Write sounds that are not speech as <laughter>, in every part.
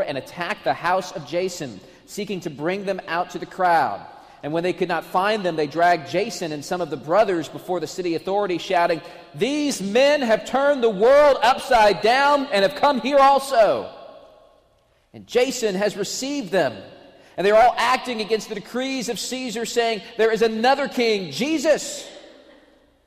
and attacked the house of Jason, seeking to bring them out to the crowd. And when they could not find them, they dragged Jason and some of the brothers before the city authorities, shouting, These men have turned the world upside down and have come here also. And Jason has received them. And they're all acting against the decrees of Caesar, saying, There is another king, Jesus.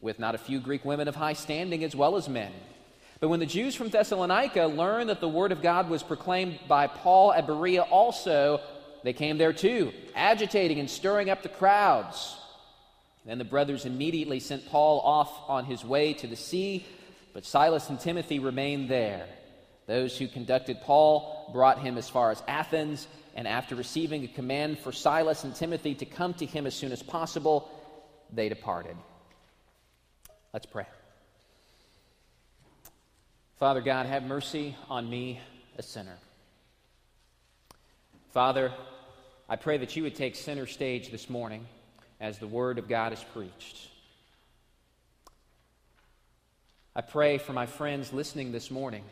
with not a few Greek women of high standing as well as men. But when the Jews from Thessalonica learned that the word of God was proclaimed by Paul at Berea also, they came there too, agitating and stirring up the crowds. Then the brothers immediately sent Paul off on his way to the sea, but Silas and Timothy remained there. Those who conducted Paul brought him as far as Athens, and after receiving a command for Silas and Timothy to come to him as soon as possible, they departed. Let's pray. Father God, have mercy on me, a sinner. Father, I pray that you would take center stage this morning as the Word of God is preached. I pray for my friends listening this morning,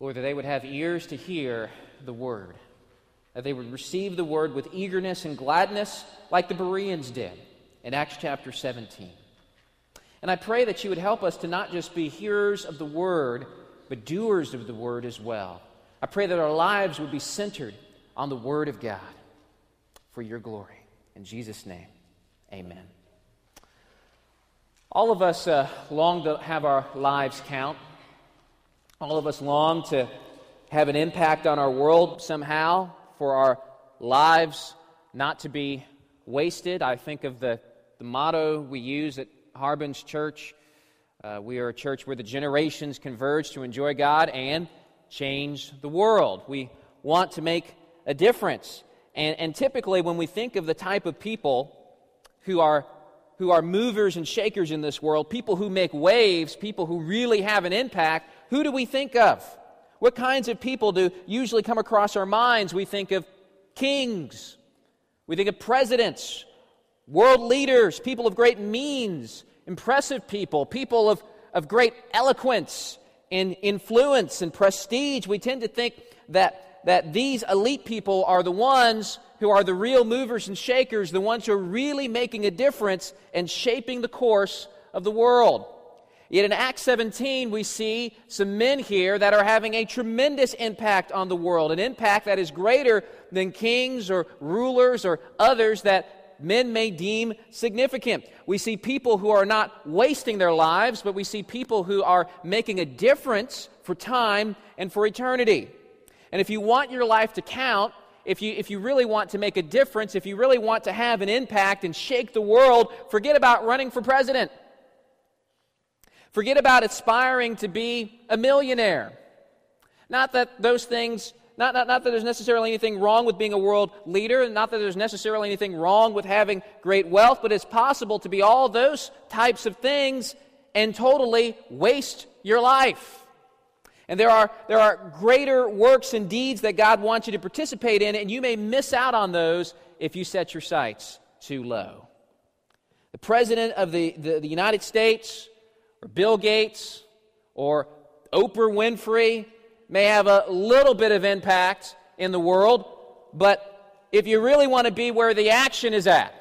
Lord, that they would have ears to hear the Word, that they would receive the Word with eagerness and gladness like the Bereans did in Acts chapter 17. And I pray that you would help us to not just be hearers of the word, but doers of the word as well. I pray that our lives would be centered on the word of God for your glory. In Jesus' name, amen. All of us uh, long to have our lives count. All of us long to have an impact on our world somehow, for our lives not to be wasted. I think of the, the motto we use at Harbin's Church. Uh, we are a church where the generations converge to enjoy God and change the world. We want to make a difference. And, and typically, when we think of the type of people who are, who are movers and shakers in this world, people who make waves, people who really have an impact, who do we think of? What kinds of people do usually come across our minds? We think of kings, we think of presidents, world leaders, people of great means, impressive people, people of, of great eloquence and influence and prestige. We tend to think that, that these elite people are the ones who are the real movers and shakers, the ones who are really making a difference and shaping the course of the world. Yet in Acts 17, we see some men here that are having a tremendous impact on the world, an impact that is greater than kings or rulers or others that men may deem significant. We see people who are not wasting their lives, but we see people who are making a difference for time and for eternity. And if you want your life to count, if you, if you really want to make a difference, if you really want to have an impact and shake the world, forget about running for president. Forget about aspiring to be a millionaire. Not that those things not, not, not that there's necessarily anything wrong with being a world leader, not that there's necessarily anything wrong with having great wealth, but it's possible to be all those types of things and totally waste your life. And there are, there are greater works and deeds that God wants you to participate in, and you may miss out on those if you set your sights too low. The President of the, the, the United States, or Bill Gates, or Oprah Winfrey, may have a little bit of impact in the world, but if you really want to be where the action is at,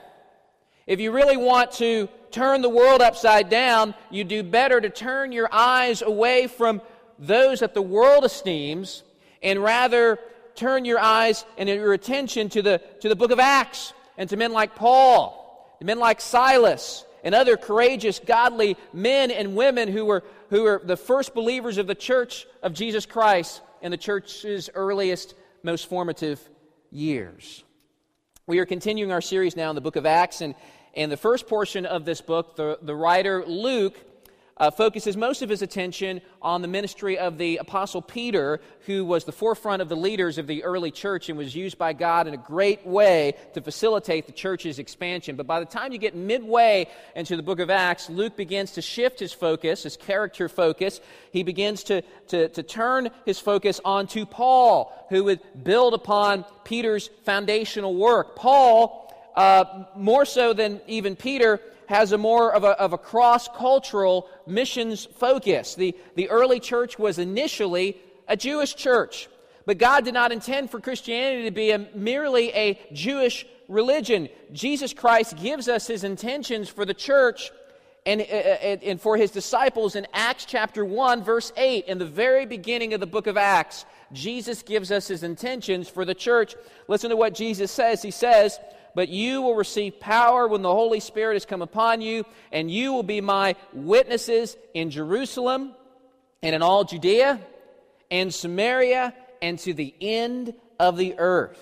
if you really want to turn the world upside down, you do better to turn your eyes away from those that the world esteems and rather turn your eyes and your attention to the, to the book of Acts and to men like Paul, to men like Silas, and other courageous, godly men and women who were, who were the first believers of the church of Jesus Christ in the church's earliest, most formative years. We are continuing our series now in the book of Acts, and in the first portion of this book, the, the writer Luke uh, focuses most of his attention on the ministry of the Apostle Peter, who was the forefront of the leaders of the early church and was used by God in a great way to facilitate the church's expansion. But by the time you get midway into the book of Acts, Luke begins to shift his focus, his character focus. He begins to, to, to turn his focus onto Paul, who would build upon Peter's foundational work. Paul, uh, more so than even Peter, has a more of a, of a cross cultural missions focus. The, the early church was initially a Jewish church, but God did not intend for Christianity to be a, merely a Jewish religion. Jesus Christ gives us his intentions for the church and, uh, uh, and, for his disciples in Acts chapter 1, verse 8. In the very beginning of the book of Acts, Jesus gives us his intentions for the church. Listen to what Jesus says. He says, but you will receive power when the Holy Spirit has come upon you, and you will be my witnesses in Jerusalem and in all Judea and Samaria and to the end of the earth.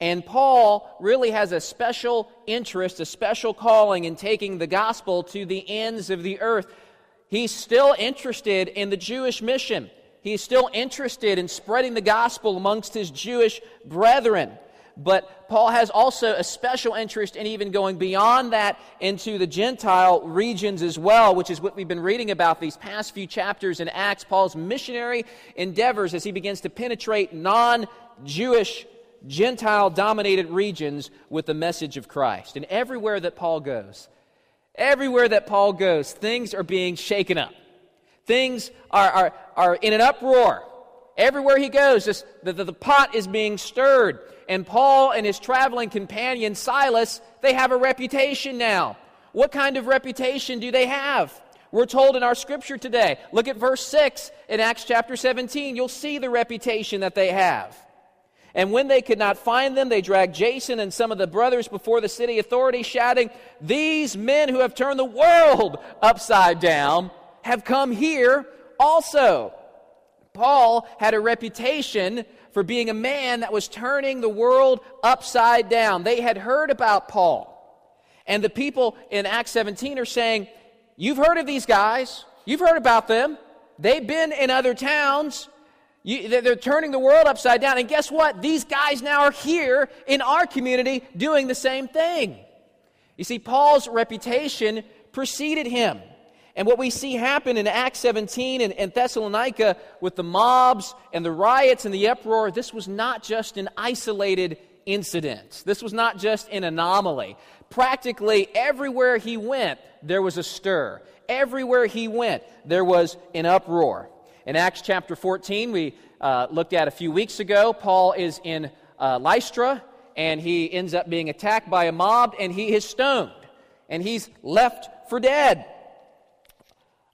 And Paul really has a special interest, a special calling in taking the gospel to the ends of the earth. He's still interested in the Jewish mission. He's still interested in spreading the gospel amongst his Jewish brethren but Paul has also a special interest in even going beyond that into the Gentile regions as well, which is what we've been reading about these past few chapters in Acts. Paul's missionary endeavors as he begins to penetrate non Jewish, Gentile dominated regions with the message of Christ. And everywhere that Paul goes, everywhere that Paul goes, things are being shaken up. Things are, are, are in an uproar. Everywhere he goes, this, the, the, the pot is being stirred and Paul and his traveling companion Silas, they have a reputation now. What kind of reputation do they have? We're told in our scripture today. Look at verse 6 in Acts chapter 17. You'll see the reputation that they have. And when they could not find them, they dragged Jason and some of the brothers before the city authorities, shouting, These men who have turned the world upside down have come here also. Paul had a reputation for being a man that was turning the world upside down. They had heard about Paul. And the people in Acts 17 are saying, You've heard of these guys, you've heard about them. They've been in other towns. You, they're turning the world upside down. And guess what? These guys now are here in our community doing the same thing. You see, Paul's reputation preceded him. And what we see happen in Acts 17 and, and, Thessalonica with the mobs and the riots and the uproar, this was not just an isolated incident. This was not just an anomaly. Practically everywhere he went, there was a stir. Everywhere he went, there was an uproar. In Acts chapter 14, we uh, looked at a few weeks ago, Paul is in uh, Lystra and he ends up being attacked by a mob and he is stoned and he's left for dead.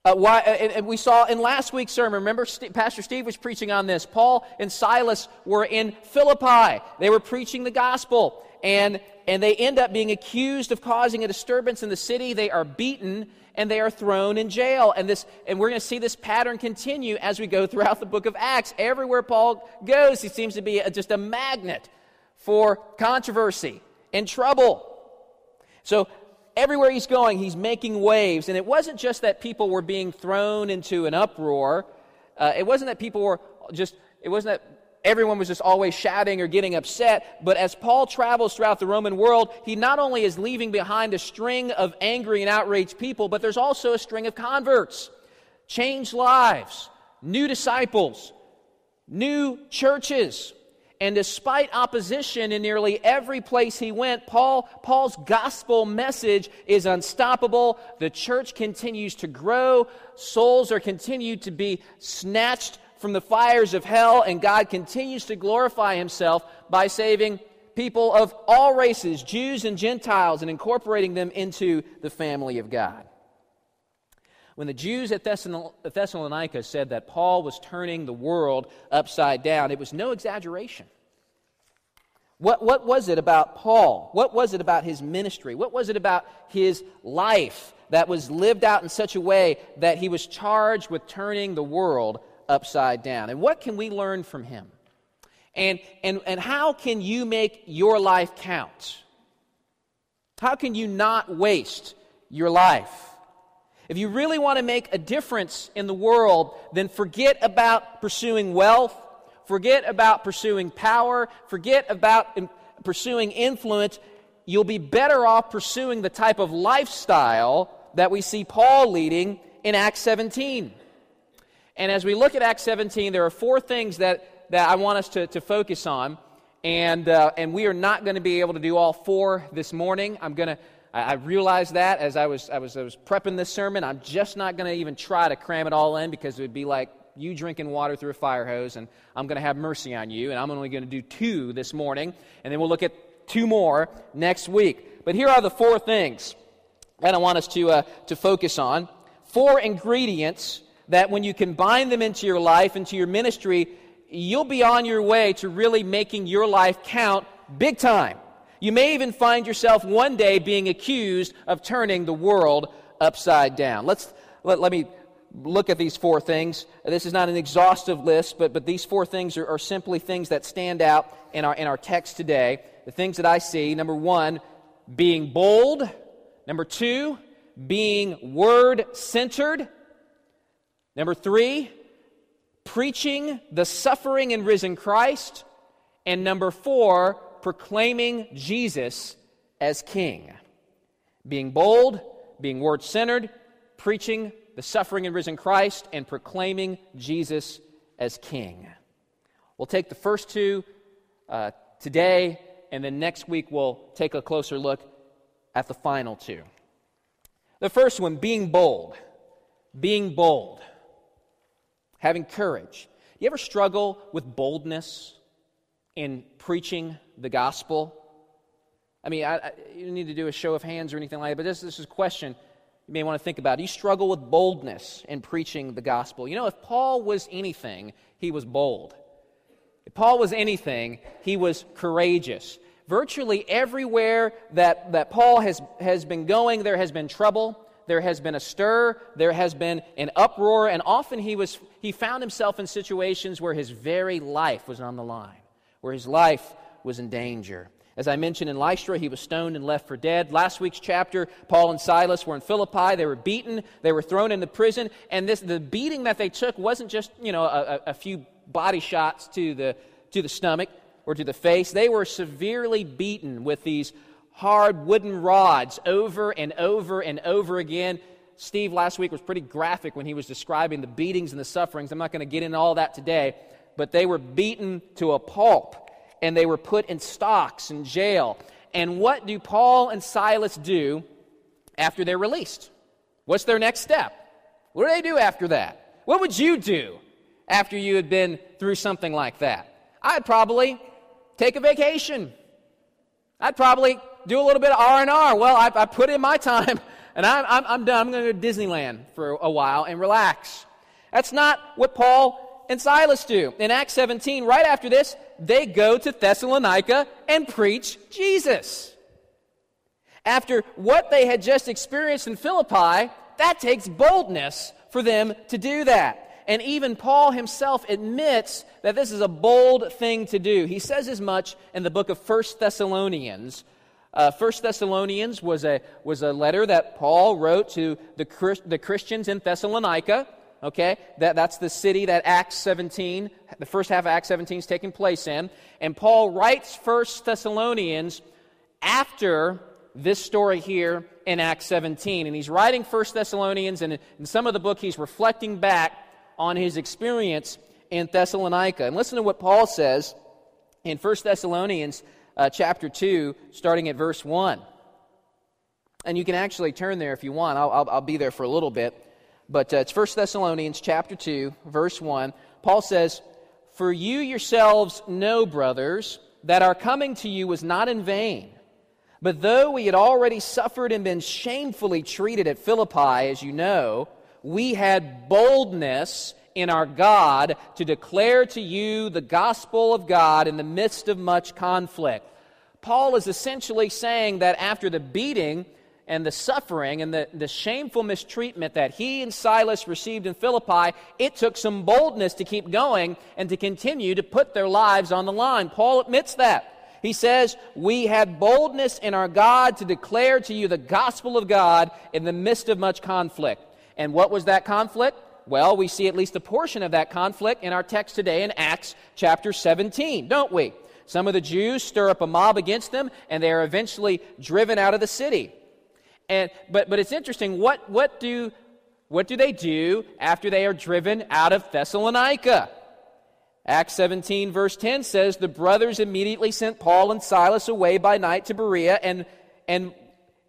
Uh, why, uh, and, and, we saw in last week's sermon, remember St- Pastor Steve was preaching on this. Paul and Silas were in Philippi. They were preaching the gospel, and, and they end up being accused of causing a disturbance in the city. They are beaten and they are thrown in jail. And, this, and we're going to see this pattern continue as we go throughout the book of Acts. Everywhere Paul goes, he seems to be a, just a magnet for controversy and trouble. So everywhere he's going, he's making waves. And it wasn't just that people were being thrown into an uproar. Uh, it wasn't that people were just, it wasn't that everyone was just always shouting or getting upset. But as Paul travels throughout the Roman world, he not only is leaving behind a string of angry and outraged people, but there's also a string of converts, changed lives, new disciples, new churches. And despite opposition in nearly every place he went, Paul, Paul's gospel message is unstoppable. The church continues to grow. Souls are continued to be snatched from the fires of hell, and God continues to glorify himself by saving people of all races, Jews and Gentiles, and incorporating them into the family of God. When the Jews at Thessalonica said that Paul was turning the world upside down, it was no exaggeration. What, what was it about Paul? What was it about his ministry? What was it about his life that was lived out in such a way that he was charged with turning the world upside down? And what can we learn from him? And, and, and how can you make your life count? How can you not waste your life? If you really want to make a difference in the world, then forget about pursuing wealth, forget about pursuing power, forget about pursuing influence. You'll be better off pursuing the type of lifestyle that we see Paul leading in Acts 17. And as we look at Acts 17, there are four things that, that I want us to, to focus on. And, uh, and we are not going to be able to do all four this morning. I'm going to I, realized that as I was, I was, I was prepping this sermon. I'm just not going to even try to cram it all in because it would be like you drinking water through a fire hose, and I'm going to have mercy on you. And I'm only going to do two this morning, and then we'll look at two more next week. But here are the four things that I want us to, uh, to focus on. Four ingredients that when you combine them into your life, into your ministry, you'll be on your way to really making your life count big time. You may even find yourself one day being accused of turning the world upside down. Let's, let, let me look at these four things. This is not an exhaustive list, but, but these four things are, are simply things that stand out in our, in our text today. The things that I see number one, being bold. Number two, being word centered. Number three, preaching the suffering and risen Christ. And number four, proclaiming Jesus as King. Being bold, being word centered, preaching the suffering and risen Christ, and proclaiming Jesus as King. We'll take the first two uh, today, and then next week we'll take a closer look at the final two. The first one, being bold. Being bold. Having courage. You ever struggle with boldness in preaching the gospel? I mean, I, I, you don't need to do a show of hands or anything like that, but this, this is a question you may want to think about. Do you struggle with boldness in preaching the gospel? You know, if Paul was anything, he was bold. If Paul was anything, he was courageous. Virtually everywhere that, that Paul has, has been going, there has been trouble, there has been a stir, there has been an uproar, and often he, was, he found himself in situations where his very life was on the line, where his life was in danger. As I mentioned in Lystra, he was stoned and left for dead. Last week's chapter, Paul and Silas were in Philippi. They were beaten. They were thrown into prison. And this, the beating that they took wasn't just, you know, a, a few body shots to the, to the stomach or to the face. They were severely beaten with these hard wooden rods over and over and over again. Steve last week was pretty graphic when he was describing the beatings and the sufferings. I'm not going to get into all that today, but they were beaten to a pulp and they were put in stocks in jail. And what do Paul and Silas do after they're released? What's their next step? What do they do after that? What would you do after you had been through something like that? I'd probably take a vacation. I'd probably do a little bit of R&R. Well, I, I put in my time, <laughs> and I'm, I'm, I'm done. I'm going to go to Disneyland for a while and relax. That's not what Paul and Silas do. In Acts 17, right after this, they go to Thessalonica and preach Jesus. After what they had just experienced in Philippi, that takes boldness for them to do that. And even Paul himself admits that this is a bold thing to do. He says as much in the book of First Thessalonians. Uh, First Thessalonians was a, was a letter that Paul wrote to the, the Christians in Thessalonica okay? That, that's the city that Acts 17, the first half of Acts 17 is taking place in. And Paul writes First Thessalonians after this story here in Acts 17. And he's writing First Thessalonians, and in some of the book, he's reflecting back on his experience in Thessalonica. And listen to what Paul says in First Thessalonians uh, chapter 2, starting at verse 1. And you can actually turn there if you want. I'll, I'll, I'll be there for a little bit. But uh, it's 1 Thessalonians chapter 2, verse 1. Paul says, For you yourselves know, brothers, that our coming to you was not in vain. But though we had already suffered and been shamefully treated at Philippi, as you know, we had boldness in our God to declare to you the gospel of God in the midst of much conflict. Paul is essentially saying that after the beating and the suffering and the, the shameful mistreatment that he and Silas received in Philippi, it took some boldness to keep going and to continue to put their lives on the line. Paul admits that. He says, We had boldness in our God to declare to you the gospel of God in the midst of much conflict. And what was that conflict? Well, we see at least a portion of that conflict in our text today in Acts chapter 17, don't we? Some of the Jews stir up a mob against them, and they are eventually driven out of the city. And, but, but it's interesting, what, what, do, what do they do after they are driven out of Thessalonica? Acts 17, verse 10 says, The brothers immediately sent Paul and Silas away by night to Berea, and, and,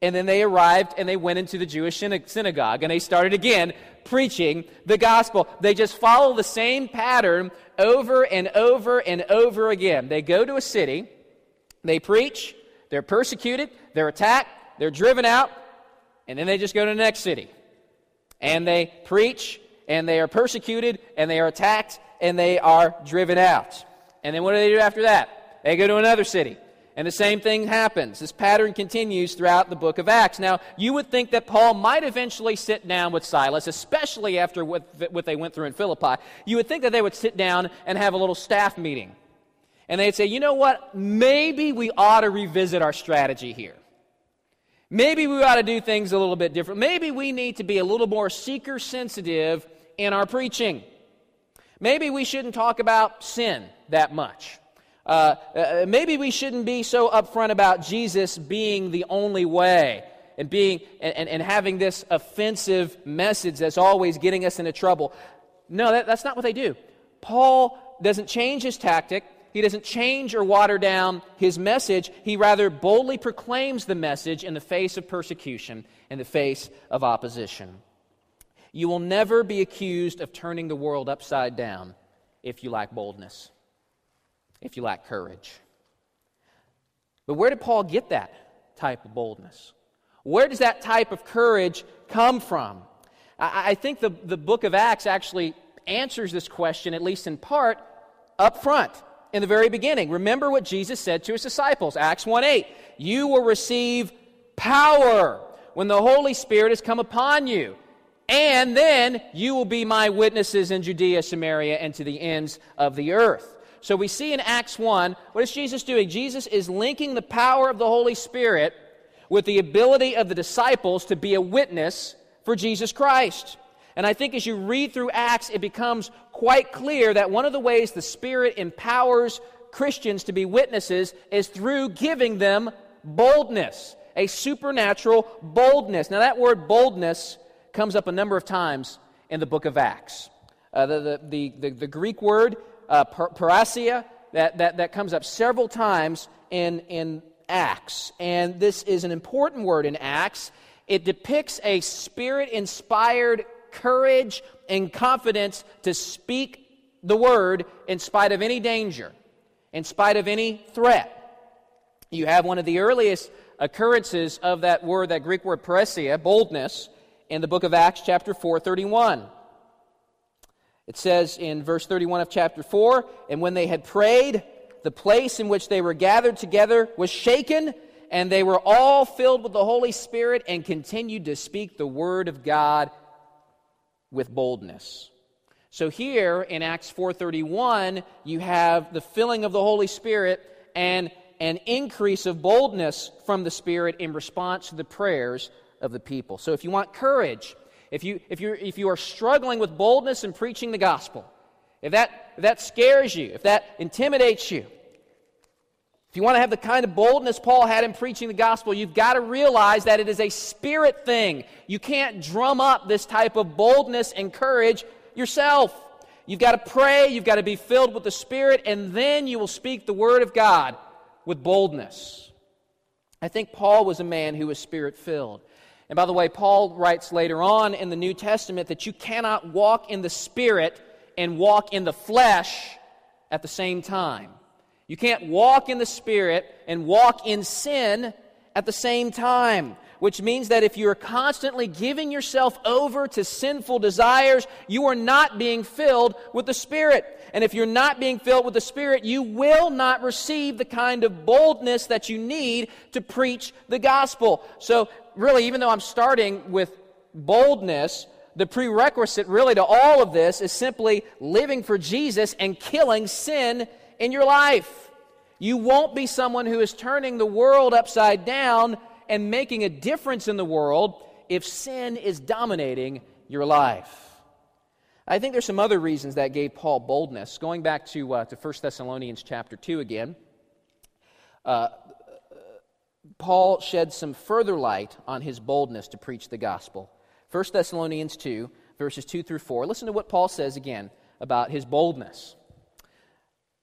and then they arrived and they went into the Jewish synagogue, and they started again preaching the gospel. They just follow the same pattern over and over and over again. They go to a city, they preach, they're persecuted, they're attacked, they're driven out, and then they just go to the next city. And they preach, and they are persecuted, and they are attacked, and they are driven out. And then what do they do after that? They go to another city. And the same thing happens. This pattern continues throughout the book of Acts. Now, you would think that Paul might eventually sit down with Silas, especially after what, what they went through in Philippi. You would think that they would sit down and have a little staff meeting. And they'd say, you know what? Maybe we ought to revisit our strategy here. Maybe we ought to do things a little bit different. Maybe we need to be a little more seeker sensitive in our preaching. Maybe we shouldn't talk about sin that much. Uh, uh, maybe we shouldn't be so upfront about Jesus being the only way and being and, and, having this offensive message that's always getting us into trouble. No, that, that's not what they do. Paul doesn't change his tactic. He doesn't change or water down his message. He rather boldly proclaims the message in the face of persecution, in the face of opposition. You will never be accused of turning the world upside down if you lack boldness if you lack courage. But where did Paul get that type of boldness? Where does that type of courage come from? I, I think the, the book of Acts actually answers this question, at least in part, up front in the very beginning. Remember what Jesus said to his disciples, Acts 1 8. You will receive power when the Holy Spirit has come upon you. And then you will be my witnesses in Judea, Samaria, and to the ends of the earth. So we see in Acts 1, what is Jesus doing? Jesus is linking the power of the Holy Spirit with the ability of the disciples to be a witness for Jesus Christ. And I think as you read through Acts, it becomes quite clear that one of the ways the Spirit empowers Christians to be witnesses is through giving them boldness, a supernatural boldness. Now, that word boldness comes up a number of times in the book of Acts. Uh, the, the, the, the, Greek word uh, parrhesia, that, that, that comes up several times in, in Acts. And this is an important word in Acts. It depicts a spirit inspired courage and confidence to speak the word in spite of any danger, in spite of any threat. You have one of the earliest occurrences of that word, that Greek word parrhesia, boldness, in the book of Acts, chapter 431. It says in verse 31 of chapter 4 And when they had prayed, the place in which they were gathered together was shaken, and they were all filled with the Holy Spirit and continued to speak the word of God with boldness. So here in Acts 4:31, you have the filling of the Holy Spirit and an increase of boldness from the Spirit in response to the prayers of the people. So if you want courage, if you, if, you if you are struggling with boldness in preaching the gospel, if that, if that scares you, if that intimidates you, if you want to have the kind of boldness Paul had in preaching the gospel, you've got to realize that it is a spirit thing. You can't drum up this type of boldness and courage yourself. You've got to pray, you've got to be filled with the Spirit, and then you will speak the Word of God with boldness. I think Paul was a man who was Spirit filled. And by the way, Paul writes later on in the New Testament that you cannot walk in the Spirit and walk in the flesh at the same time. You can't walk in the Spirit and walk in sin at the same time which means that if you're constantly giving yourself over to sinful desires, you are not being filled with the Spirit. And if you're not being filled with the Spirit, you will not receive the kind of boldness that you need to preach the gospel. So, really, even though I'm starting with boldness, the prerequisite really to all of this is simply living for Jesus and killing sin in your life. You won't be someone who is turning the world upside down and making a difference in the world if sin is dominating your life. I think there's some other reasons that gave Paul boldness. Going back to, uh, to 1 Thessalonians chapter 2 again, uh, Paul sheds some further light on his boldness to preach the gospel. 1 Thessalonians 2, verses 2 through 4. Listen to what Paul says again about his boldness.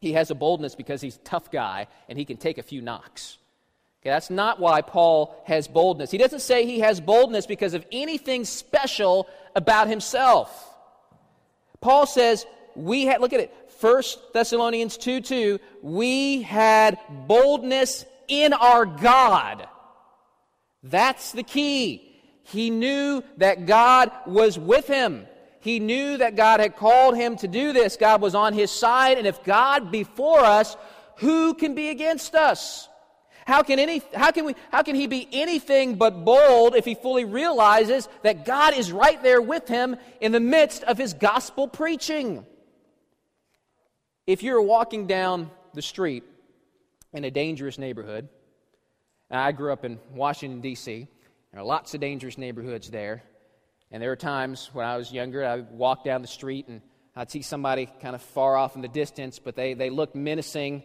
he has a boldness because he's a tough guy and he can take a few knocks. Okay, that's not why Paul has boldness. He doesn't say he has boldness because of anything special about himself. Paul says, we had, look at it, 1 Thessalonians 2 2, we had boldness in our God. That's the key. He knew that God was with him. He knew that God had called him to do this. God was on his side, and if God be for us, who can be against us? How can, any, how, can we, how can he be anything but bold if he fully realizes that God is right there with him in the midst of his gospel preaching? If you're walking down the street in a dangerous neighborhood, I grew up in Washington, D.C., there are lots of dangerous neighborhoods there. And there were times when I was younger, I would walk down the street and I'd see somebody kind of far off in the distance, but they, they looked menacing,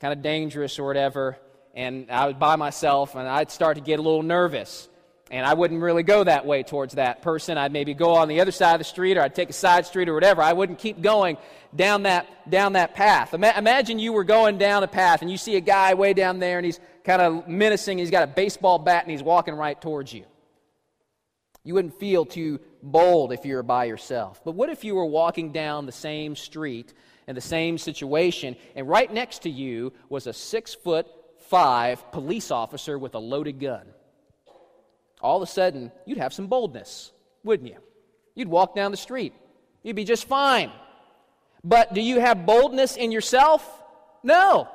kind of dangerous or whatever and I was by myself, and I'd start to get a little nervous. And I wouldn't really go that way towards that person. I'd maybe go on the other side of the street, or I'd take a side street, or whatever. I wouldn't keep going down that, down that path. Ima- imagine you were going down a path, and you see a guy way down there, and he's kind of menacing. He's got a baseball bat, and he's walking right towards you. You wouldn't feel too bold if you were by yourself. But what if you were walking down the same street in the same situation, and right next to you was a six foot five police officer with a loaded gun. All of a sudden, you'd have some boldness, wouldn't you? You'd walk down the street. You'd be just fine. But do you have boldness in yourself? No.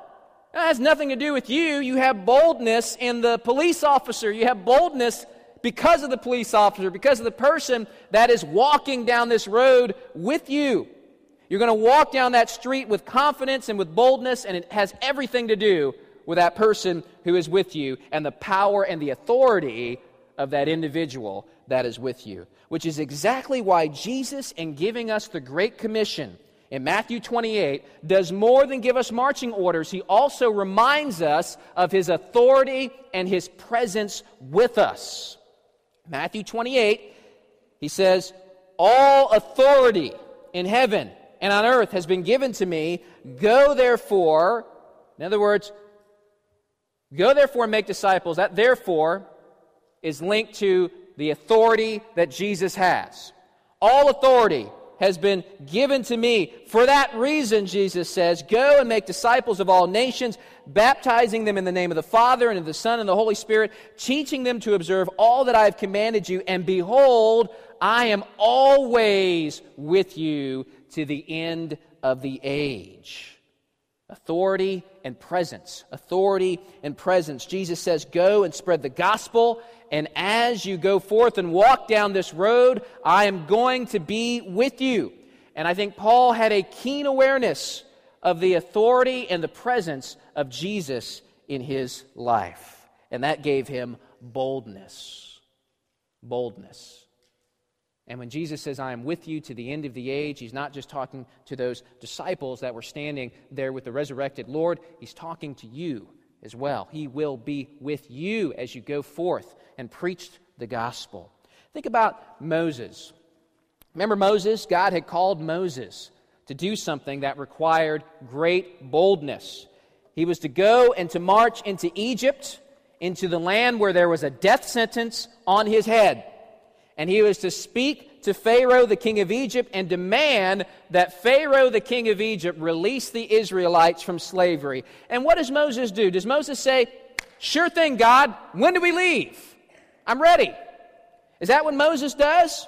That has nothing to do with you. You have boldness in the police officer. You have boldness because of the police officer, because of the person that is walking down this road with you. You're going to walk down that street with confidence and with boldness, and it has everything to do with that person who is with you and the power and the authority of that individual that is with you. Which is exactly why Jesus, in giving us the Great Commission in Matthew 28, does more than give us marching orders. He also reminds us of his authority and his presence with us. Matthew 28, he says, All authority in heaven and on earth has been given to me. Go therefore, in other words, Go therefore and make disciples. That therefore is linked to the authority that Jesus has. All authority has been given to me. For that reason, Jesus says, Go and make disciples of all nations, baptizing them in the name of the Father and of the Son and the Holy Spirit, teaching them to observe all that I have commanded you. And behold, I am always with you to the end of the age. Authority and presence. Authority and presence. Jesus says, Go and spread the gospel. And as you go forth and walk down this road, I am going to be with you. And I think Paul had a keen awareness of the authority and the presence of Jesus in his life. And that gave him boldness. Boldness. And when Jesus says, I am with you to the end of the age, he's not just talking to those disciples that were standing there with the resurrected Lord, he's talking to you as well. He will be with you as you go forth and preach the gospel. Think about Moses. Remember Moses? God had called Moses to do something that required great boldness. He was to go and to march into Egypt, into the land where there was a death sentence on his head and he was to speak to Pharaoh, the king of Egypt, and demand that Pharaoh, the king of Egypt, release the Israelites from slavery. And what does Moses do? Does Moses say, Sure thing, God, when do we leave? I'm ready. Is that what Moses does?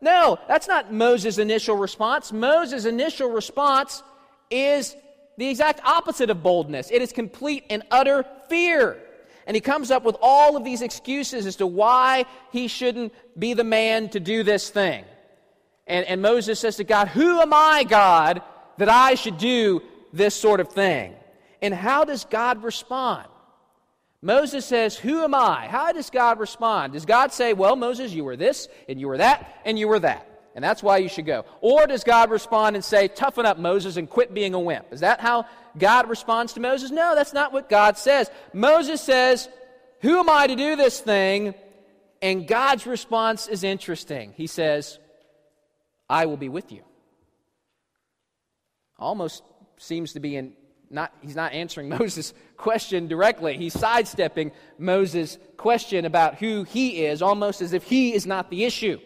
No, that's not Moses' initial response. Moses' initial response is the exact opposite of boldness it is complete and utter fear. And he comes up with all of these excuses as to why he shouldn't be the man to do this thing. And, and Moses says to God, Who am I, God, that I should do this sort of thing? And how does God respond? Moses says, Who am I? How does God respond? Does God say, Well, Moses, you were this, and you were that, and you were that, and that's why you should go? Or does God respond and say, Toughen up, Moses, and quit being a wimp? Is that how God responds to Moses? No, that's not what God says. Moses says, Who am I to do this thing? And God's response is interesting. He says, I will be with you. Almost seems to be in not, he's not answering <laughs> Moses' question directly. He's sidestepping Moses' question about who he is, almost as if he is not the issue.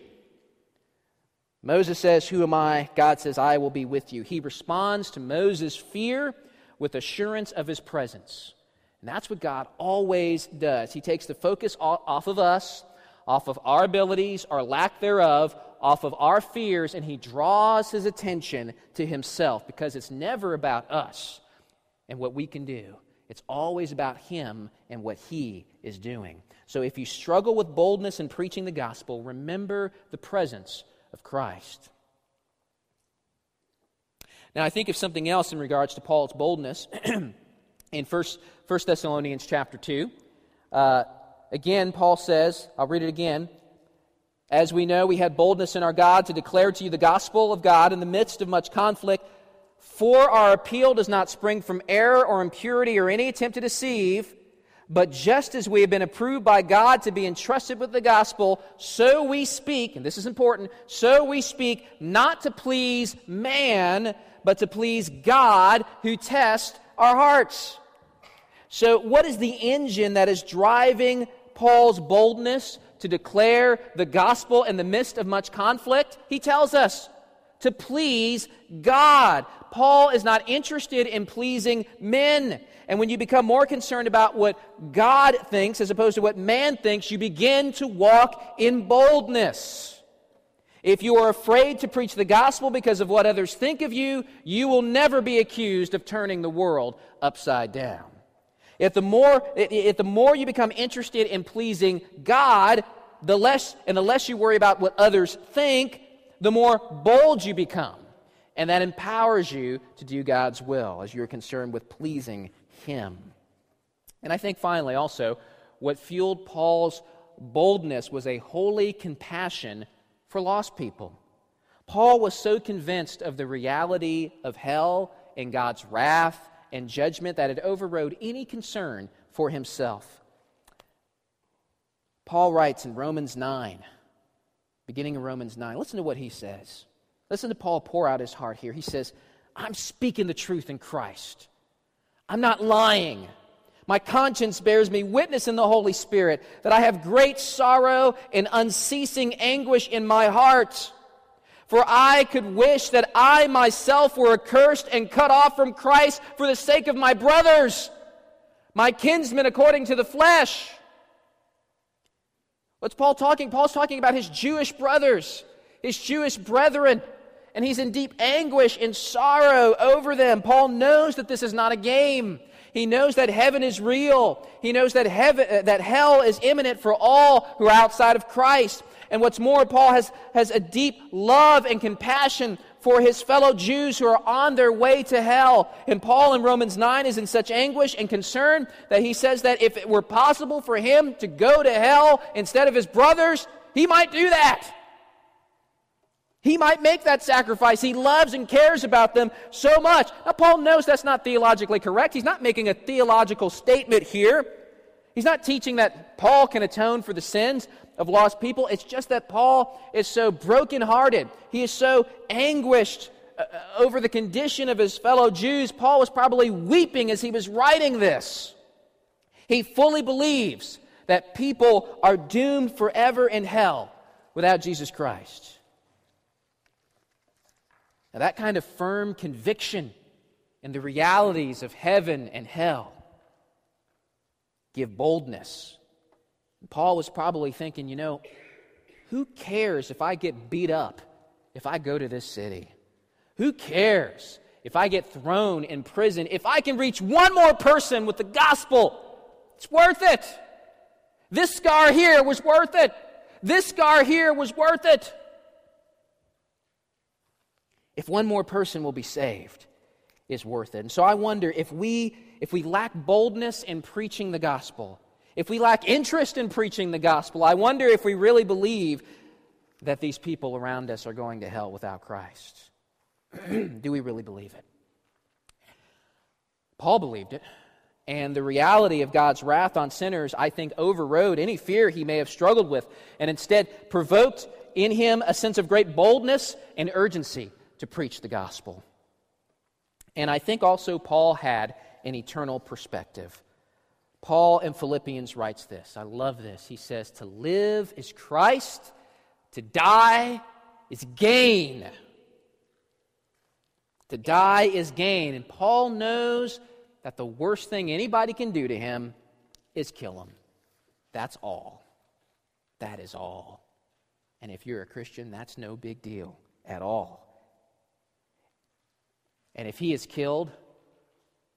Moses says, Who am I? God says, I will be with you. He responds to Moses' fear with assurance of his presence. And that's what God always does. He takes the focus off of us, off of our abilities, our lack thereof, off of our fears, and he draws his attention to himself because it's never about us and what we can do. It's always about Him and what He is doing. So if you struggle with boldness in preaching the gospel, remember the presence of Christ. Now, I think of something else in regards to Paul's boldness <clears throat> in 1, 1 Thessalonians chapter 2. Uh, again, Paul says, I'll read it again. As we know, we had boldness in our God to declare to you the gospel of God in the midst of much conflict for our appeal does not spring from error or impurity or any attempt to deceive, but just as we have been approved by God to be entrusted with the gospel, so we speak, and this is important, so we speak not to please man, but to please God who tests our hearts. So, what is the engine that is driving Paul's boldness to declare the gospel in the midst of much conflict? He tells us to please God. Paul is not interested in pleasing men. And when you become more concerned about what God thinks as opposed to what man thinks, you begin to walk in boldness. If you are afraid to preach the gospel because of what others think of you, you will never be accused of turning the world upside down. If the more, if the more you become interested in pleasing God, the less, and the less you worry about what others think, the more bold you become. And that empowers you to do God's will as you're concerned with pleasing Him. And I think finally, also, what fueled Paul's boldness was a holy compassion for lost people. Paul was so convinced of the reality of hell and God's wrath and judgment that it overrode any concern for himself. Paul writes in Romans 9, beginning in Romans 9, listen to what he says. Listen to Paul pour out his heart here. He says, I'm speaking the truth in Christ. I'm not lying. My conscience bears me witness in the Holy Spirit that I have great sorrow and unceasing anguish in my heart. For I could wish that I myself were accursed and cut off from Christ for the sake of my brothers, my kinsmen according to the flesh. What's Paul talking? Paul's talking about his Jewish brothers, his Jewish brethren and he's in deep anguish and sorrow over them. Paul knows that this is not a game. He knows that heaven is real. He knows that heaven, uh, that hell is imminent for all who are outside of Christ. And what's more, Paul has, has a deep love and compassion for his fellow Jews who are on their way to hell. And Paul in Romans 9 is in such anguish and concern that he says that if it were possible for him to go to hell instead of his brothers, he might do that. He might make that sacrifice. He loves and cares about them so much. Now, Paul knows that's not theologically correct. He's not making a theological statement here. He's not teaching that Paul can atone for the sins of lost people. It's just that Paul is so brokenhearted. He is so anguished uh, uh, over the condition of his fellow Jews. Paul was probably weeping as he was writing this. He fully believes that people are doomed forever in hell without Jesus Christ. Now, that kind of firm conviction in the realities of heaven and hell give boldness. Paul was probably thinking, you know, who cares if I get beat up if I go to this city? Who cares if I get thrown in prison? If I can reach one more person with the gospel, it's worth it. This scar here was worth it. This scar here was worth it. If one more person will be saved, is worth it. And so I wonder if we if we lack boldness in preaching the gospel, if we lack interest in preaching the gospel, I wonder if we really believe that these people around us are going to hell without Christ. <clears throat> Do we really believe it? Paul believed it. And the reality of God's wrath on sinners, I think, overrode any fear he may have struggled with and instead provoked in him a sense of great boldness and urgency to preach the gospel. And I think also Paul had an eternal perspective. Paul in Philippians writes this. I love this. He says, To live is Christ, to die is gain. To die is gain. And Paul knows that the worst thing anybody can do to him is kill him. That's all. That is all. And if you're a Christian, that's no big deal at all. And if he is killed,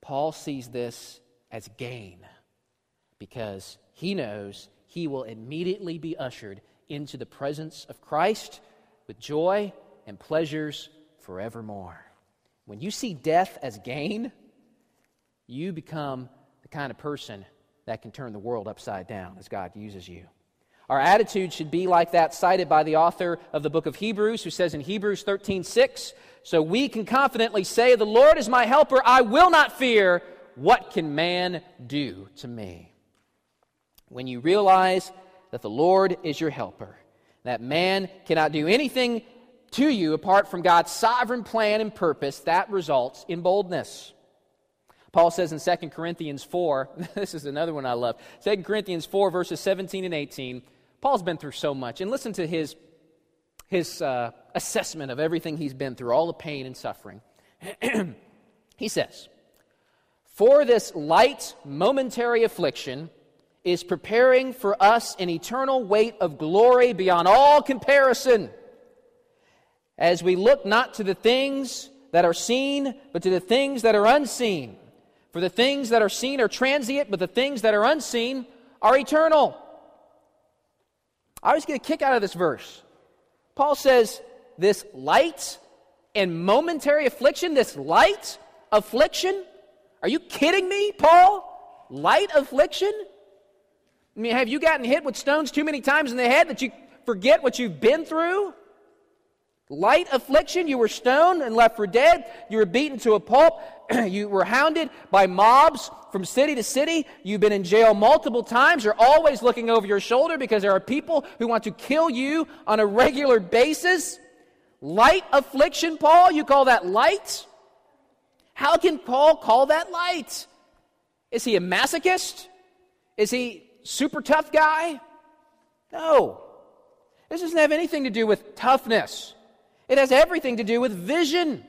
Paul sees this as gain because he knows he will immediately be ushered into the presence of Christ with joy and pleasures forevermore. When you see death as gain, you become the kind of person that can turn the world upside down as God uses you. Our attitude should be like that cited by the author of the book of Hebrews, who says in Hebrews 13 6, so we can confidently say, The Lord is my helper, I will not fear. What can man do to me? When you realize that the Lord is your helper, that man cannot do anything to you apart from God's sovereign plan and purpose, that results in boldness. Paul says in 2 Corinthians 4, <laughs> this is another one I love. 2 Corinthians 4, verses 17 and 18. Paul's been through so much. And listen to his his uh, assessment of everything he's been through, all the pain and suffering. <clears throat> he says, For this light, momentary affliction is preparing for us an eternal weight of glory beyond all comparison, as we look not to the things that are seen, but to the things that are unseen. For the things that are seen are transient, but the things that are unseen are eternal. I always get a kick out of this verse. Paul says, this light and momentary affliction, this light affliction, are you kidding me, Paul? Light affliction? I mean, have you gotten hit with stones too many times in the head that you forget what you've been through? Light affliction, you were stoned and left for dead. You were beaten to a pulp. <clears throat> you were hounded by mobs from city to city. You've been in jail multiple times. You're always looking over your shoulder because there are people who want to kill you on a regular basis. Light affliction, Paul? You call that light? How can Paul call that light? Is he a masochist? Is he super tough guy? No. This doesn't have anything to do with toughness. It has everything to do with vision.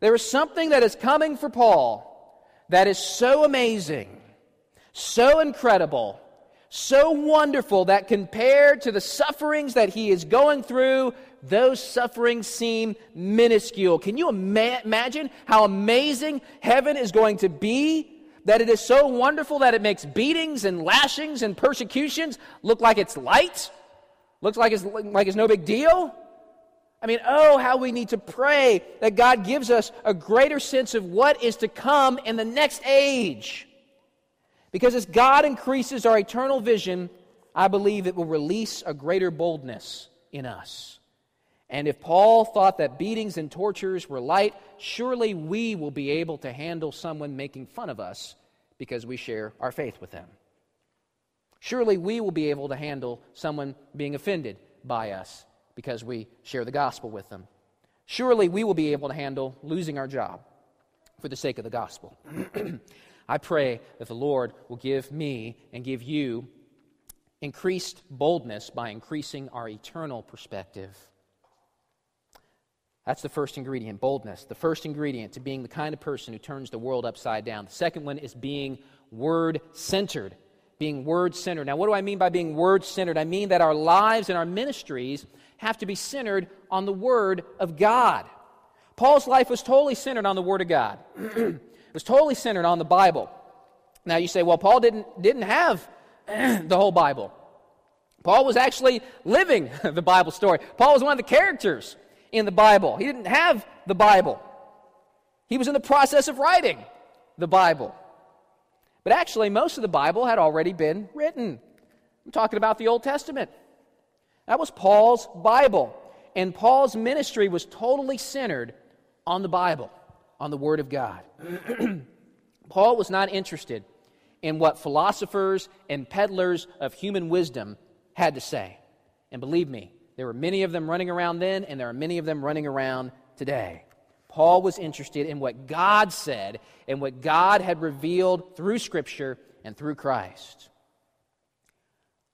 There is something that is coming for Paul that is so amazing, so incredible, so wonderful that compared to the sufferings that he is going through, those sufferings seem minuscule. Can you ima- imagine how amazing heaven is going to be? That it is so wonderful that it makes beatings and lashings and persecutions look like it's light? Looks like it's, like it's no big deal? I mean, oh, how we need to pray that God gives us a greater sense of what is to come in the next age. Because as God increases our eternal vision, I believe it will release a greater boldness in us. And if Paul thought that beatings and tortures were light, surely we will be able to handle someone making fun of us because we share our faith with them. Surely we will be able to handle someone being offended by us because we share the gospel with them. Surely we will be able to handle losing our job for the sake of the gospel. <clears throat> I pray that the Lord will give me and give you increased boldness by increasing our eternal perspective. That's the first ingredient, boldness. The first ingredient to being the kind of person who turns the world upside down. The second one is being word centered being word centered. Now, what do I mean by being word centered? I mean that our lives and our ministries have to be centered on the Word of God. Paul's life was totally centered on the Word of God, <clears throat> it was totally centered on the Bible. Now, you say, well, Paul didn't, didn't have <clears throat> the whole Bible. Paul was actually living <laughs> the Bible story. Paul was one of the characters in the Bible. He didn't have the Bible, he was in the process of writing the Bible. But actually, most of the Bible had already been written. I'm talking about the Old Testament. That was Paul's Bible. And Paul's ministry was totally centered on the Bible, on the Word of God. <clears throat> Paul was not interested in what philosophers and peddlers of human wisdom had to say. And believe me, there were many of them running around then, and there are many of them running around today. Paul was interested in what God said and what God had revealed through Scripture and through Christ.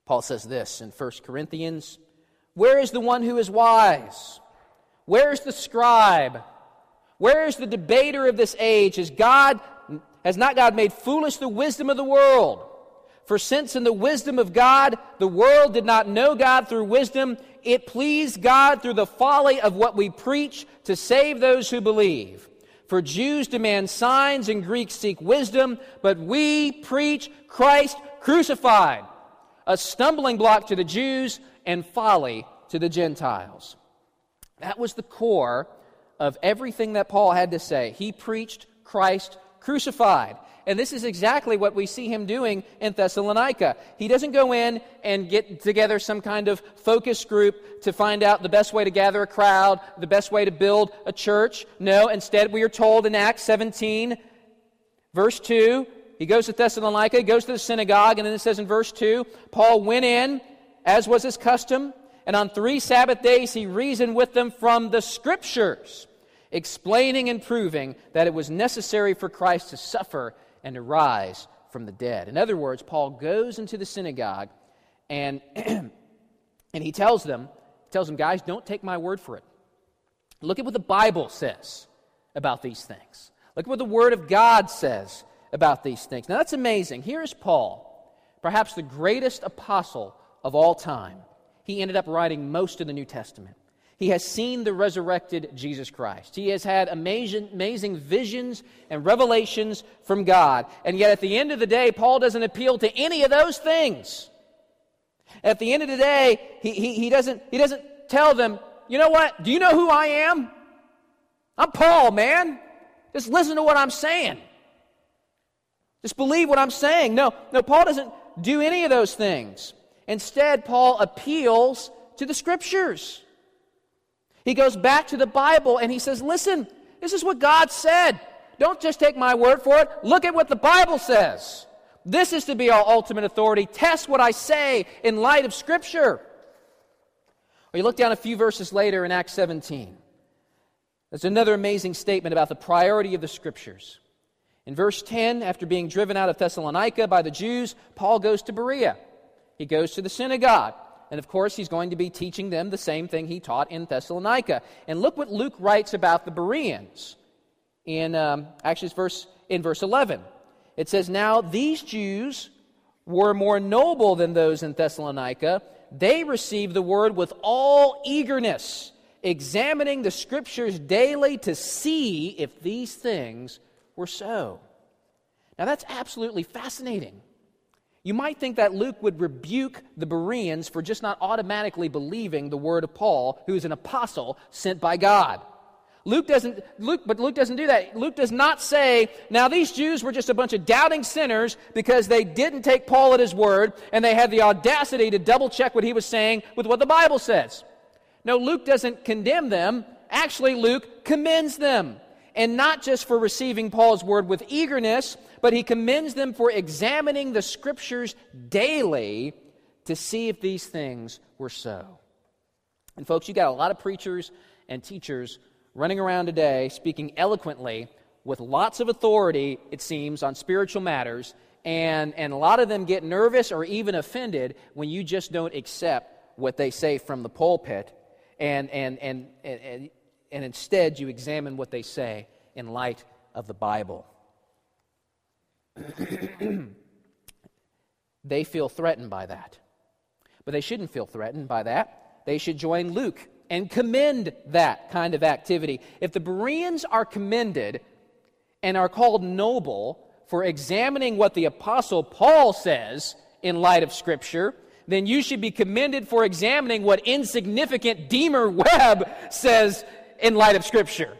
Paul says this in 1 Corinthians Where is the one who is wise? Where is the scribe? Where is the debater of this age? Has God has not God made foolish the wisdom of the world? For since in the wisdom of God the world did not know God through wisdom, it pleased God through the folly of what we preach to save those who believe. For Jews demand signs and Greeks seek wisdom, but we preach Christ crucified a stumbling block to the Jews and folly to the Gentiles. That was the core of everything that Paul had to say. He preached Christ crucified. And this is exactly what we see him doing in Thessalonica. He doesn't go in and get together some kind of focus group to find out the best way to gather a crowd, the best way to build a church. No, instead, we are told in Acts 17, verse 2, he goes to Thessalonica, he goes to the synagogue, and then it says in verse 2 Paul went in, as was his custom, and on three Sabbath days he reasoned with them from the Scriptures, explaining and proving that it was necessary for Christ to suffer and to rise from the dead. In other words, Paul goes into the synagogue and, <clears throat> and he tells them, tells them, guys, don't take my word for it. Look at what the Bible says about these things. Look at what the Word of God says about these things. Now that's amazing. Here's Paul, perhaps the greatest apostle of all time. He ended up writing most of the New Testament. He has seen the resurrected Jesus Christ. He has had amazing, amazing visions and revelations from God. And yet, at the end of the day, Paul doesn't appeal to any of those things. At the end of the day, he, he, he, doesn't, he doesn't tell them, you know what? Do you know who I am? I'm Paul, man. Just listen to what I'm saying. Just believe what I'm saying. No, no, Paul doesn't do any of those things. Instead, Paul appeals to the scriptures. He goes back to the Bible and he says, Listen, this is what God said. Don't just take my word for it. Look at what the Bible says. This is to be our ultimate authority. Test what I say in light of Scripture. Or you look down a few verses later in Acts 17. There's another amazing statement about the priority of the Scriptures. In verse 10, after being driven out of Thessalonica by the Jews, Paul goes to Berea. He goes to the synagogue. And of course, he's going to be teaching them the same thing he taught in Thessalonica. And look what Luke writes about the Bereans in um, actually verse in verse 11. It says, "Now these Jews were more noble than those in Thessalonica. They received the word with all eagerness, examining the scriptures daily to see if these things were so. Now, that's absolutely fascinating. You might think that Luke would rebuke the Bereans for just not automatically believing the word of Paul, who is an apostle sent by God. Luke doesn't, Luke, but Luke doesn't do that. Luke does not say, now these Jews were just a bunch of doubting sinners because they didn't take Paul at his word and they had the audacity to double check what he was saying with what the Bible says. No, Luke doesn't condemn them. Actually, Luke commends them and not just for receiving Paul's word with eagerness, but he commends them for examining the scriptures daily to see if these things were so. And, folks, you got a lot of preachers and teachers running around today speaking eloquently with lots of authority, it seems, on spiritual matters, and, and a lot of them get nervous or even offended when you just don't accept what they say from the pulpit. And, and, and, and, and instead you examine what they say in light of the Bible. <clears throat> they feel threatened by that. But they shouldn't feel threatened by that. They should join Luke and commend that kind of activity. If the Bereans are commended and are called noble for examining what the Apostle Paul says in light of Scripture, then you should be commended for examining what insignificant Deemer Webb says in light of Scripture.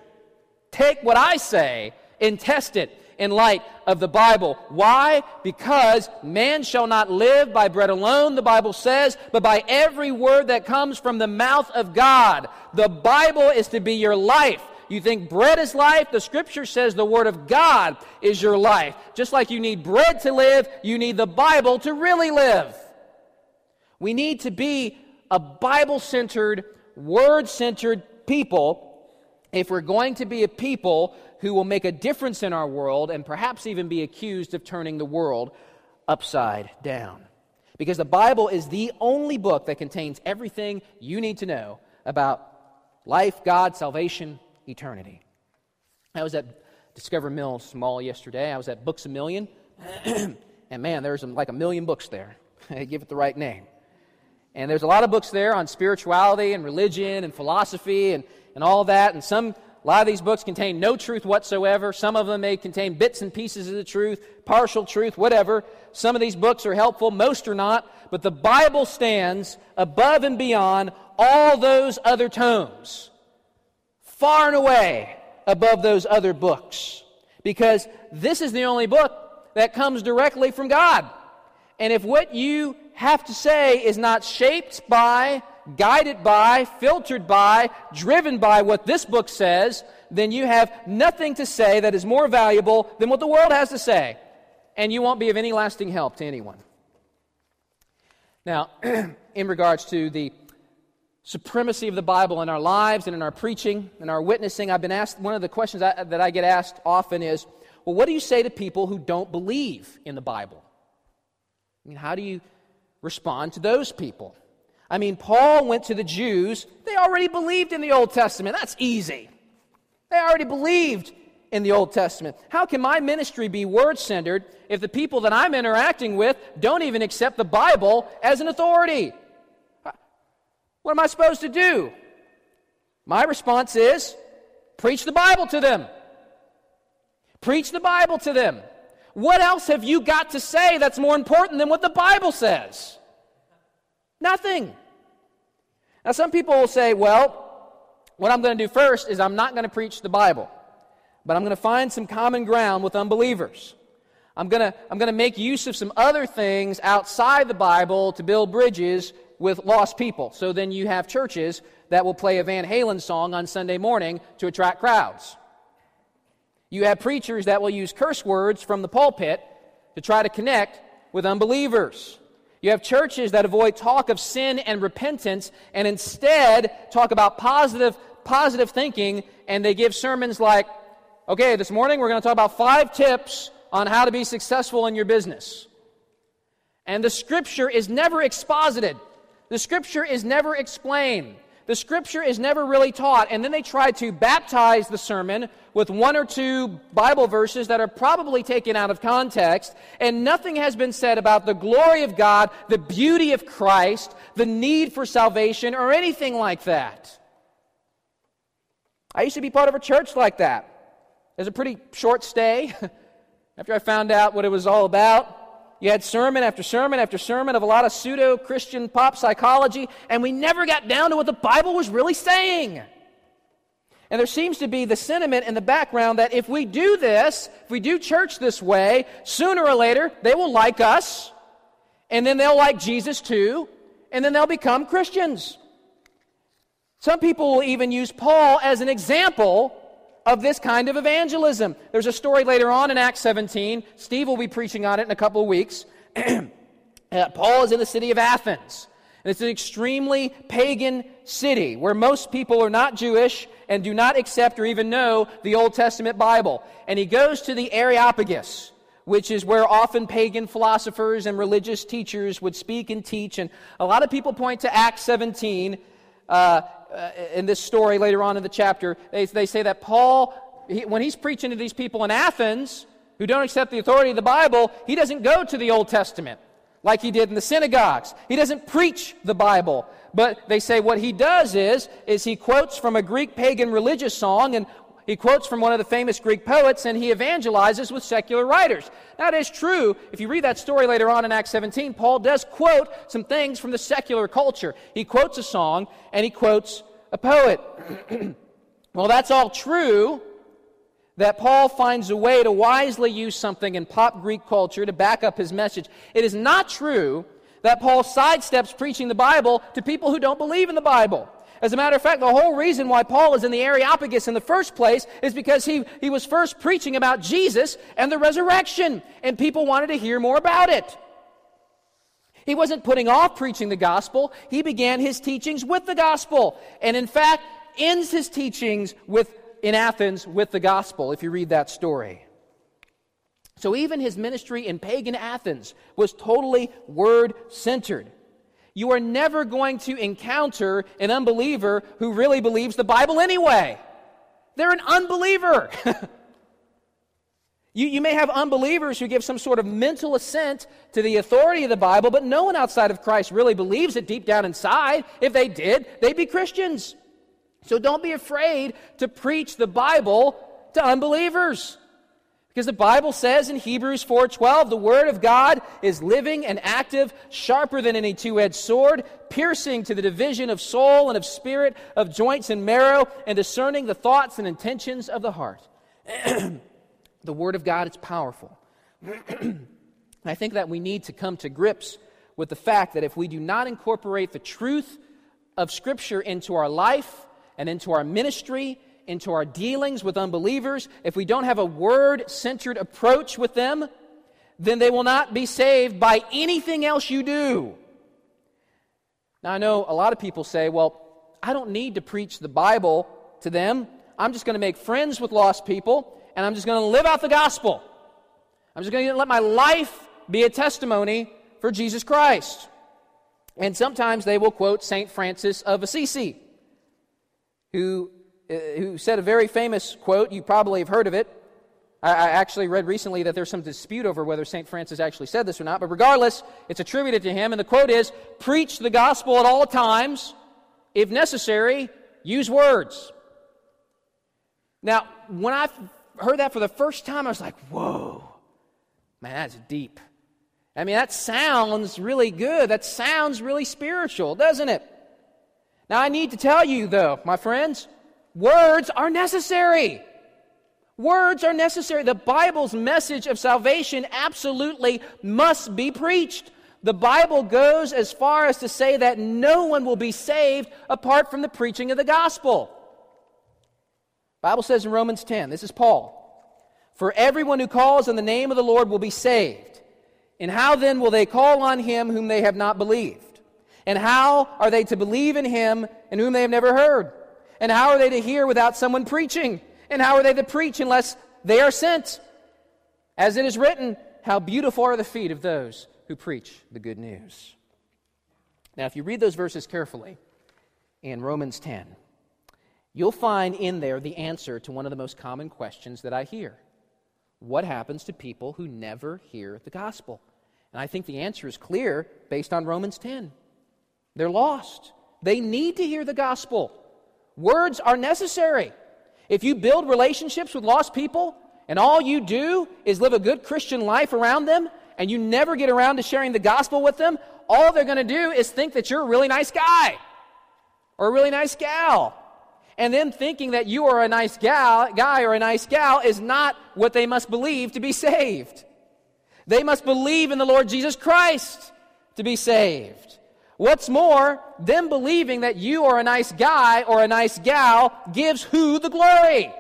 Take what I say and test it in light of the Bible. Why? Because man shall not live by bread alone, the Bible says, but by every word that comes from the mouth of God. The Bible is to be your life. You think bread is life? The scripture says the word of God is your life. Just like you need bread to live, you need the Bible to really live. We need to be a Bible centered, word centered people if we're going to be a people who will make a difference in our world and perhaps even be accused of turning the world upside down. Because the Bible is the only book that contains everything you need to know about life, God, salvation, eternity. I was at Discover Mills Mall yesterday. I was at Books a Million. <clears throat> and man, there's like a million books there. <laughs> Give it the right name. And there's a lot of books there on spirituality and religion and philosophy and, and all that. And some a lot of these books contain no truth whatsoever. Some of them may contain bits and pieces of the truth, partial truth, whatever. Some of these books are helpful, most are not. But the Bible stands above and beyond all those other tomes, far and away above those other books. Because this is the only book that comes directly from God. And if what you have to say is not shaped by guided by, filtered by, driven by what this book says, then you have nothing to say that is more valuable than what the world has to say. And you won't be of any lasting help to anyone. Now, <clears throat> in regards to the supremacy of the Bible in our lives and in our preaching and our witnessing, I've been asked, one of the questions I, that I get asked often is, well, what do you say to people who don't believe in the Bible? I mean, how do you respond to those people? I mean, Paul went to the Jews. They already believed in the Old Testament. That's easy. They already believed in the Old Testament. How can my ministry be word centered if the people that I'm interacting with don't even accept the Bible as an authority? Uh, what am I supposed to do? My response is preach the Bible to them. Preach the Bible to them. What else have you got to say that's more important than what the Bible says? Nothing. Now, some people will say, well, what I'm going to do first is I'm not going to preach the Bible, but I'm going to find some common ground with unbelievers. I'm going to, I'm going to make use of some other things outside the Bible to build bridges with lost people. So then you have churches that will play a Van Halen song on Sunday morning to attract crowds. You have preachers that will use curse words from the pulpit to try to connect with unbelievers. You have churches that avoid talk of sin and repentance and instead talk about positive, positive thinking, and they give sermons like, okay, this morning we're going to talk about five tips on how to be successful in your business. And the scripture is never exposited, the scripture is never explained. The scripture is never really taught, and then they try to baptize the sermon with one or two Bible verses that are probably taken out of context, and nothing has been said about the glory of God, the beauty of Christ, the need for salvation, or anything like that. I used to be part of a church like that. It was a pretty short stay <laughs> after I found out what it was all about. You had sermon after sermon after sermon of a lot of pseudo Christian pop psychology, and we never got down to what the Bible was really saying. And there seems to be the sentiment in the background that if we do this, if we do church this way, sooner or later they will like us, and then they'll like Jesus too, and then they'll become Christians. Some people will even use Paul as an example of this kind of evangelism. There's a story later on in Acts 17. Steve will be preaching on it in a couple of weeks. <clears throat> uh, Paul is in the city of Athens. And it's an extremely pagan city where most people are not Jewish and do not accept or even know the Old Testament Bible. And he goes to the Areopagus, which is where often pagan philosophers and religious teachers would speak and teach. And a lot of people point to Acts 17 uh, Uh, in this story later on in the chapter, they, they say that Paul, he, when he's preaching to these people in Athens who don't accept the authority of the Bible, he doesn't go to the Old Testament like he did in the synagogues. He doesn't preach the Bible. But they say what he does is, is he quotes from a Greek pagan religious song and he quotes from one of the famous Greek poets and he evangelizes with secular writers. That is true. If you read that story later on in Acts 17, Paul does quote some things from the secular culture. He quotes a song and he quotes a poet. <clears throat> well, that's all true that Paul finds a way to wisely use something in pop Greek culture to back up his message. It is not true that Paul sidesteps preaching the Bible to people who don't believe in the Bible. As a matter of fact, the whole reason why Paul is in the Areopagus in the first place is because he, he was first preaching about Jesus and the resurrection, and people wanted to hear more about it. He wasn't putting off preaching the gospel, he began his teachings with the gospel, and in fact, ends his teachings with, in Athens with the gospel, if you read that story. So even his ministry in pagan Athens was totally word centered you are never going to encounter an unbeliever who really believes the Bible anyway. They're an unbeliever. <laughs> you, you may have unbelievers who give some sort of mental assent to the authority of the Bible, but no one outside of Christ really believes it deep down inside. If they did, they'd be Christians. So don't be afraid to preach the Bible to unbelievers. Because the Bible says in Hebrews 4:12, the word of God is living and active, sharper than any two-edged sword, piercing to the division of soul and of spirit, of joints and marrow, and discerning the thoughts and intentions of the heart. <clears throat> the word of God is powerful. <clears throat> I think that we need to come to grips with the fact that if we do not incorporate the truth of Scripture into our life and into our ministry into our dealings with unbelievers, if we don't have a word centered approach with them, then they will not be saved by anything else you do. Now, I know a lot of people say, well, I don't need to preach the Bible to them. I'm just going to make friends with lost people, and I'm just going to live out the gospel. I'm just going to let my life be a testimony for Jesus Christ. And sometimes they will quote St. Francis of Assisi, who Uh, who said a very famous quote. You probably have heard of it. I, I actually read recently that there's some dispute over whether St. Francis actually said this or not, but regardless, it's attributed to him. And the quote is Preach the gospel at all times. If necessary, use words. Now, when I heard that for the first time, I was like, whoa, man, that's deep. I mean, that sounds really good. That sounds really spiritual, doesn't it? Now, I need to tell you, though, my friends, Words are necessary. Words are necessary. The Bible's message of salvation absolutely must be preached. The Bible goes as far as to say that no one will be saved apart from the preaching of the gospel. The Bible says in Romans 10, this is Paul, for everyone who calls on the name of the Lord will be saved. And how then will they call on him whom they have not believed? And how are they to believe in him in whom they have never heard? And how are they to hear without someone preaching? And how are they to preach unless they are sent? As it is written, how beautiful are the feet of those who preach the good news. Now, if you read those verses carefully in Romans 10, you'll find in there the answer to one of the most common questions that I hear What happens to people who never hear the gospel? And I think the answer is clear based on Romans 10. They're lost. They need to hear the gospel. Words are necessary. If you build relationships with lost people and all you do is live a good Christian life around them and you never get around to sharing the gospel with them, all they're going to do is think that you're a really nice guy or a really nice gal. And then thinking that you are a nice gal, guy or a nice gal is not what they must believe to be saved. They must believe in the Lord Jesus Christ to be saved. What's more, them believing that you are a nice guy or a nice gal gives who the glory?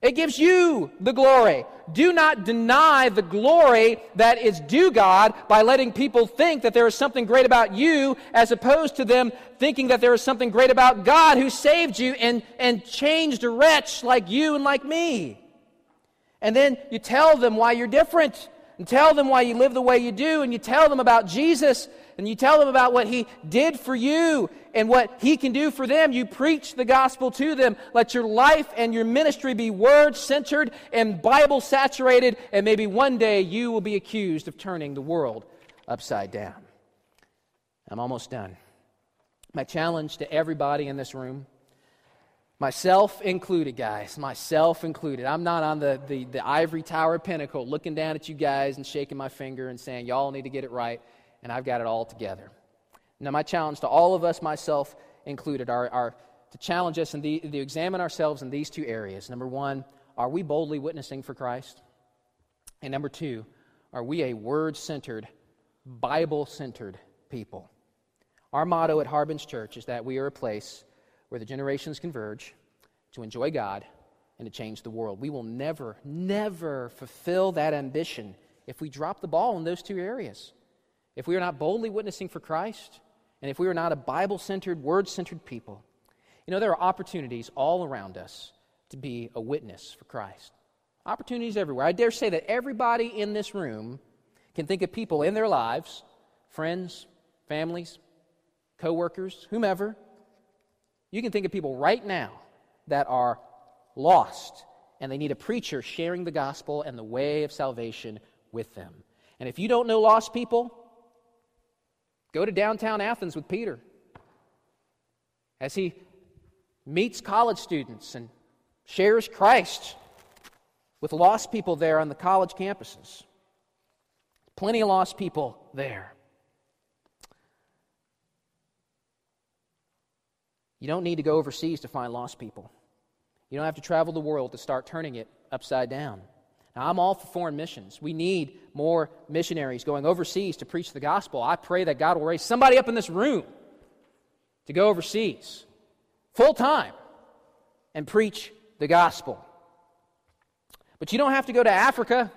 It gives you the glory. Do not deny the glory that is due God by letting people think that there is something great about you as opposed to them thinking that there is something great about God who saved you and, and changed a wretch like you and like me. And then you tell them why you're different. And tell them why you live the way you do, and you tell them about Jesus, and you tell them about what He did for you and what He can do for them. You preach the gospel to them. Let your life and your ministry be word centered and Bible saturated, and maybe one day you will be accused of turning the world upside down. I'm almost done. My challenge to everybody in this room Myself included, guys. Myself included. I'm not on the, the, the, ivory tower pinnacle looking down at you guys and shaking my finger and saying, y'all need to get it right, and I've got it all together. Now, my challenge to all of us, myself included, are, are to challenge us and to examine ourselves in these two areas. Number one, are we boldly witnessing for Christ? And number two, are we a word centered, Bible centered people? Our motto at Harbin's Church is that we are a place where the generations converge to enjoy God and to change the world. We will never, never fulfill that ambition if we drop the ball in those two areas. If we are not boldly witnessing for Christ, and if we are not a Bible centered, word centered people. You know, there are opportunities all around us to be a witness for Christ. Opportunities everywhere. I dare say that everybody in this room can think of people in their lives, friends, families, coworkers, whomever, you can think of people right now that are lost and they need a preacher sharing the gospel and the way of salvation with them. And if you don't know lost people, go to downtown Athens with Peter as he meets college students and shares Christ with lost people there on the college campuses. Plenty of lost people there. You don't need to go overseas to find lost people. You don't have to travel the world to start turning it upside down. Now, I'm all for foreign missions. We need more missionaries going overseas to preach the gospel. I pray that God will raise somebody up in this room to go overseas full time and preach the gospel. But you don't have to go to Africa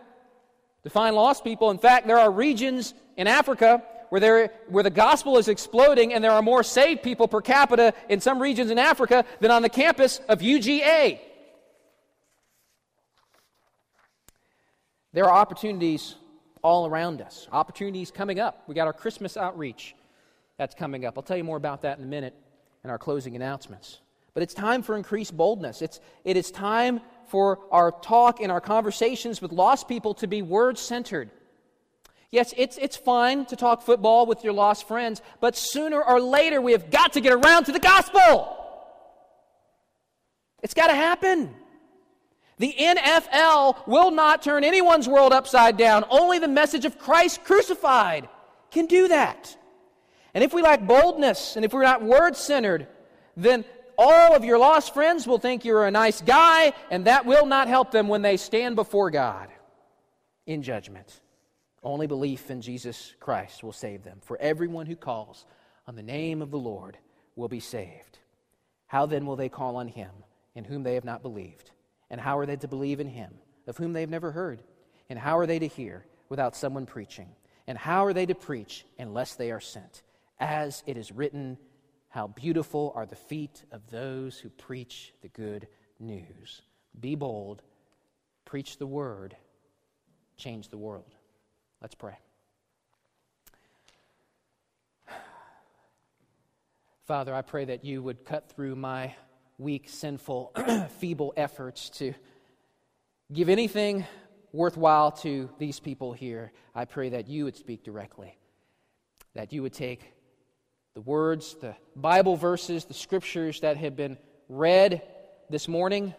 to find lost people. In fact, there are regions in Africa where, there, where the gospel is exploding and there are more saved people per capita in some regions in Africa than on the campus of UGA. There are opportunities all around us, opportunities coming up. We got our Christmas outreach that's coming up. I'll tell you more about that in a minute in our closing announcements. But it's time for increased boldness. It's, it is time for our talk and our conversations with lost people to be word centered. Yes, it's, it's fine to talk football with your lost friends, but sooner or later we have got to get around to the gospel. It's got to happen. The NFL will not turn anyone's world upside down. Only the message of Christ crucified can do that. And if we lack boldness and if we're not word centered, then all of your lost friends will think you're a nice guy, and that will not help them when they stand before God in judgment. Only belief in Jesus Christ will save them. For everyone who calls on the name of the Lord will be saved. How then will they call on him in whom they have not believed? And how are they to believe in him of whom they have never heard? And how are they to hear without someone preaching? And how are they to preach unless they are sent? As it is written, how beautiful are the feet of those who preach the good news. Be bold, preach the word, change the world. Let's pray. Father, I pray that you would cut through my weak, sinful, <clears throat> feeble efforts to give anything worthwhile to these people here. I pray that you would speak directly, that you would take the words, the Bible verses, the scriptures that have been read this morning,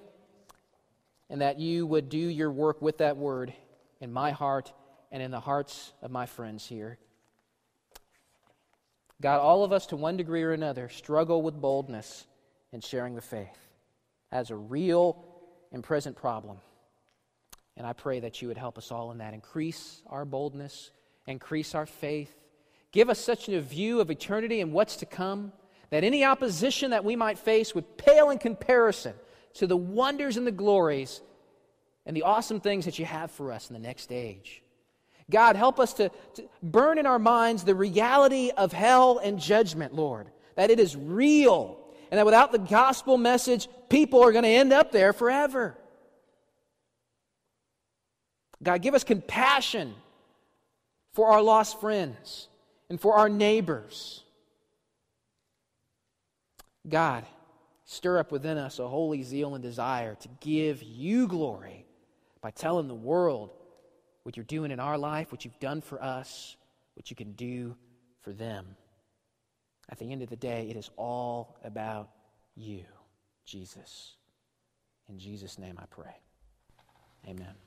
and that you would do your work with that word in my heart and in the hearts of my friends here. God, all of us to one degree or another struggle with boldness in sharing the faith as a real and present problem. And I pray that you would help us all in that. Increase our boldness, increase our faith. Give us such a view of eternity and what's to come that any opposition that we might face would pale in comparison to the wonders and the glories and the awesome things that you have for us in the next age. God, help us to, to, burn in our minds the reality of hell and judgment, Lord, that it is real, and that without the gospel message, people are going to end up there forever. God, give us compassion for our lost friends, and for our neighbors. God, stir up within us a holy zeal and desire to give you glory by telling the world what you're doing in our life, what you've done for us, what you can do for them. At the end of the day, it is all about you, Jesus. In Jesus' name I pray. Amen.